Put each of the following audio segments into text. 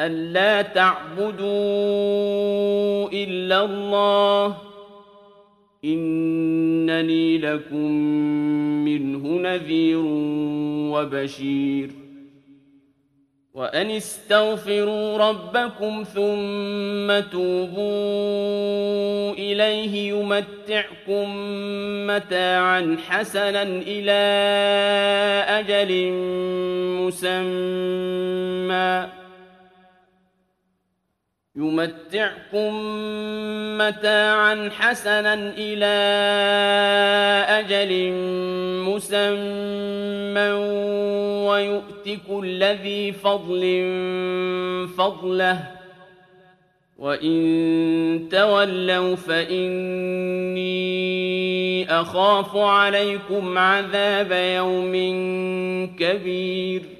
ألا تعبدوا إلا الله إنني لكم منه نذير وبشير وأن استغفروا ربكم ثم توبوا إليه يمتعكم متاعا حسنا إلى أجل مسمى يمتعكم متاعا حسنا إلى أجل مسمى ويؤت كل ذي فضل فضله وإن تولوا فإني أخاف عليكم عذاب يوم كبير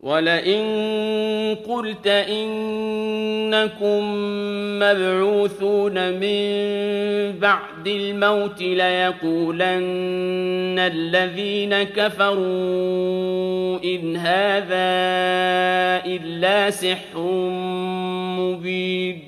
ولئن قلت إنكم مبعوثون من بعد الموت ليقولن الذين كفروا إن هذا إلا سحر مبين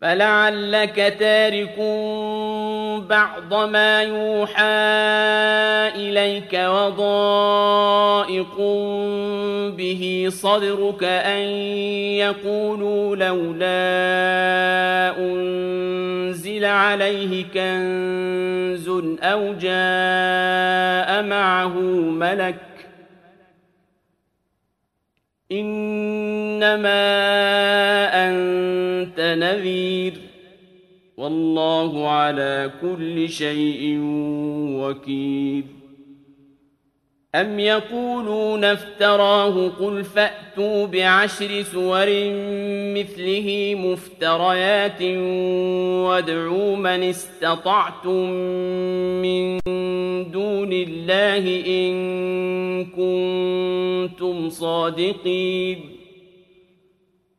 فلعلك تارك بعض ما يوحى إليك وضائق به صدرك أن يقولوا لولا أنزل عليه كنز أو جاء معه ملك إنما أنت نذير. والله على كل شيء وكيل. أم يقولون افتراه قل فأتوا بعشر سور مثله مفتريات وادعوا من استطعتم من دون الله إن كنتم صادقين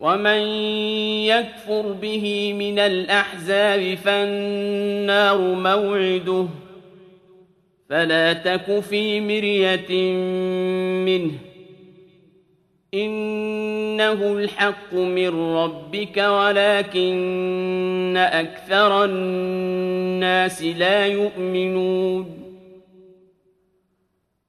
ومن يكفر به من الأحزاب فالنار موعده فلا تك في مرية منه إنه الحق من ربك ولكن أكثر الناس لا يؤمنون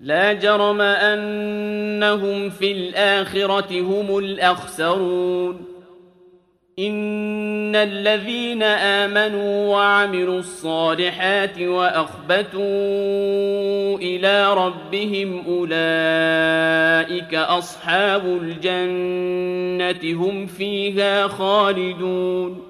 لا جرم أنهم في الآخرة هم الأخسرون. إن الذين آمنوا وعملوا الصالحات وأخبتوا إلى ربهم أولئك أصحاب الجنة هم فيها خالدون.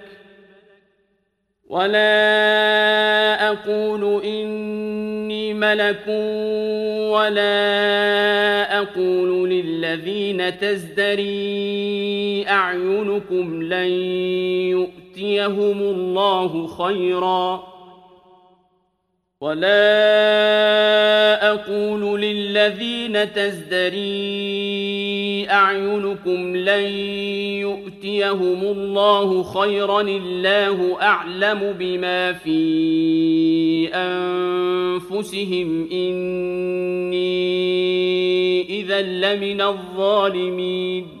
ولا أقول إني ملك ولا أقول للذين تزدري أعينكم لن يؤتيهم الله خيراً ولا أقول للذين تزدري أعينكم لن يؤتيهم الله خيرا الله أعلم بما في أنفسهم. إني إذا لمن الظالمين.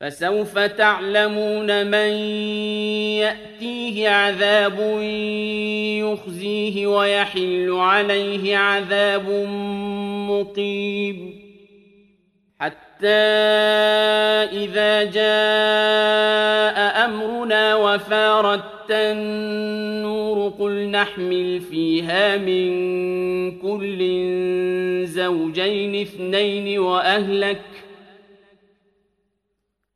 فسوف تعلمون من يأتيه عذاب يخزيه ويحل عليه عذاب مقيم. حتى إذا جاء أمرنا وفارت النور قل نحمل فيها من كل زوجين اثنين وأهلك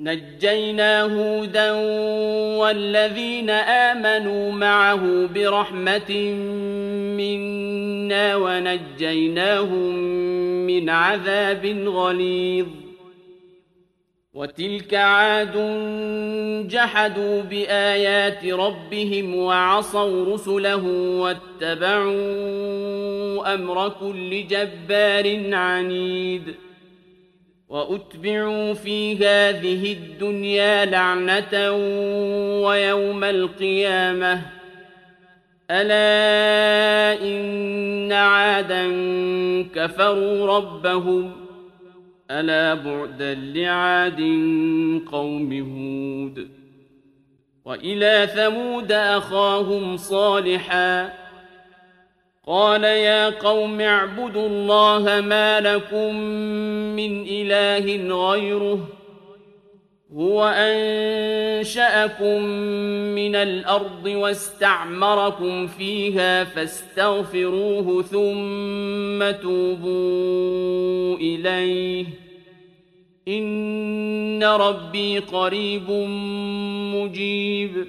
نجينا هودا والذين آمنوا معه برحمة منا ونجيناهم من عذاب غليظ. وتلك عاد جحدوا بآيات ربهم وعصوا رسله واتبعوا أمر كل جبار عنيد. وأتبعوا في هذه الدنيا لعنة ويوم القيامة. ألا إن عادا كفروا ربهم. ألا بعدا لعاد قوم هود. وإلى ثمود أخاهم صالحا. قال يا قوم اعبدوا الله ما لكم من إله غيره هو أنشأكم من الأرض واستعمركم فيها فاستغفروه ثم توبوا إليه إن ربي قريب مجيب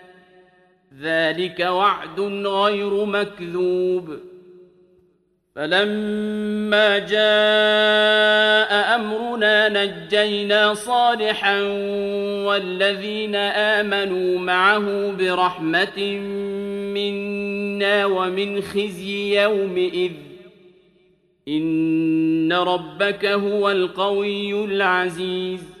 ذلك وعد غير مكذوب. فلما جاء أمرنا نجينا صالحا والذين آمنوا معه برحمة منا ومن خزي يومئذ. إن ربك هو القوي العزيز.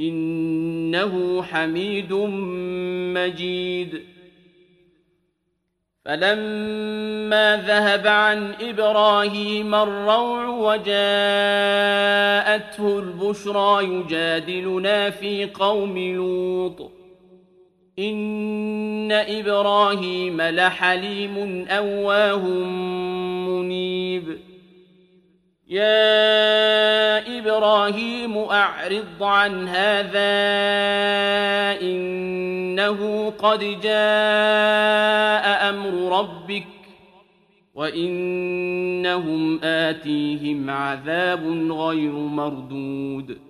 إنه حميد مجيد. فلما ذهب عن إبراهيم الروع وجاءته البشرى يجادلنا في قوم لوط. إن إبراهيم لحليم أواه منيب. يا إبراهيم أعرض عن هذا إنه قد جاء أمر ربك وإنهم آتيهم عذاب غير مردود.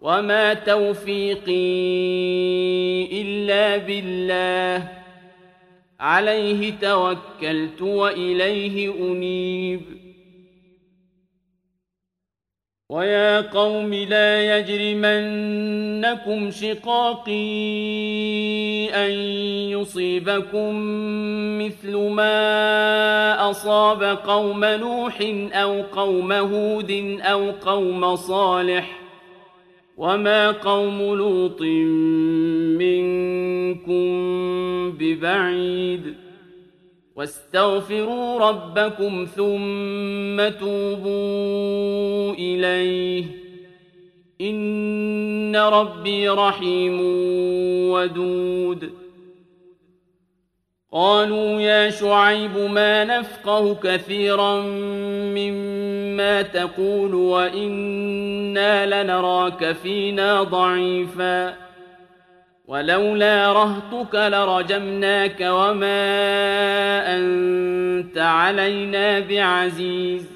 وما توفيقي إلا بالله عليه توكلت وإليه أنيب ويا قوم لا يجرمنكم شقاقي أن يصيبكم مثل ما أصاب قوم نوح أو قوم هود أو قوم صالح ۖ وما قوم لوط منكم ببعيد واستغفروا ربكم ثم توبوا اليه ان ربي رحيم ودود قالوا يا شعيب ما نفقه كثيرا مما تقول وإنا لنراك فينا ضعيفا. ولولا رهطك لرجمناك وما أنت علينا بعزيز.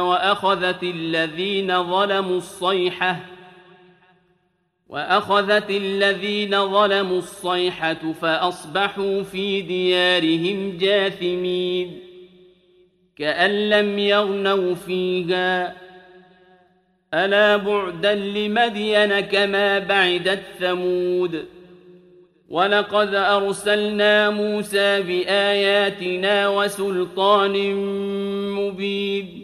وأخذت الذين ظلموا الصيحة وأخذت الذين ظلموا الصيحة فأصبحوا في ديارهم جاثمين كأن لم يغنوا فيها. ألا بعدا لمدين كما بعدت ثمود. ولقد أرسلنا موسى بآياتنا وسلطان مبين.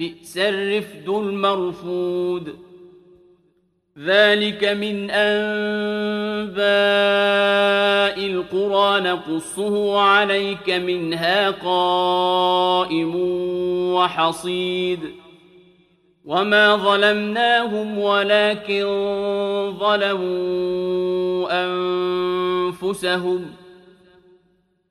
بئس الرفد المرفود. ذلك من أنباء القرى نقصه عليك منها قائم وحصيد. وما ظلمناهم ولكن ظلموا أنفسهم.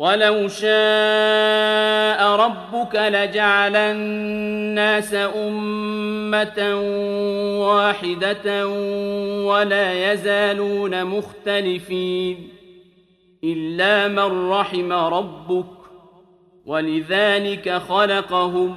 ولو شاء ربك لجعل الناس أمة واحدة ولا يزالون مختلفين إلا من رحم ربك ولذلك خلقهم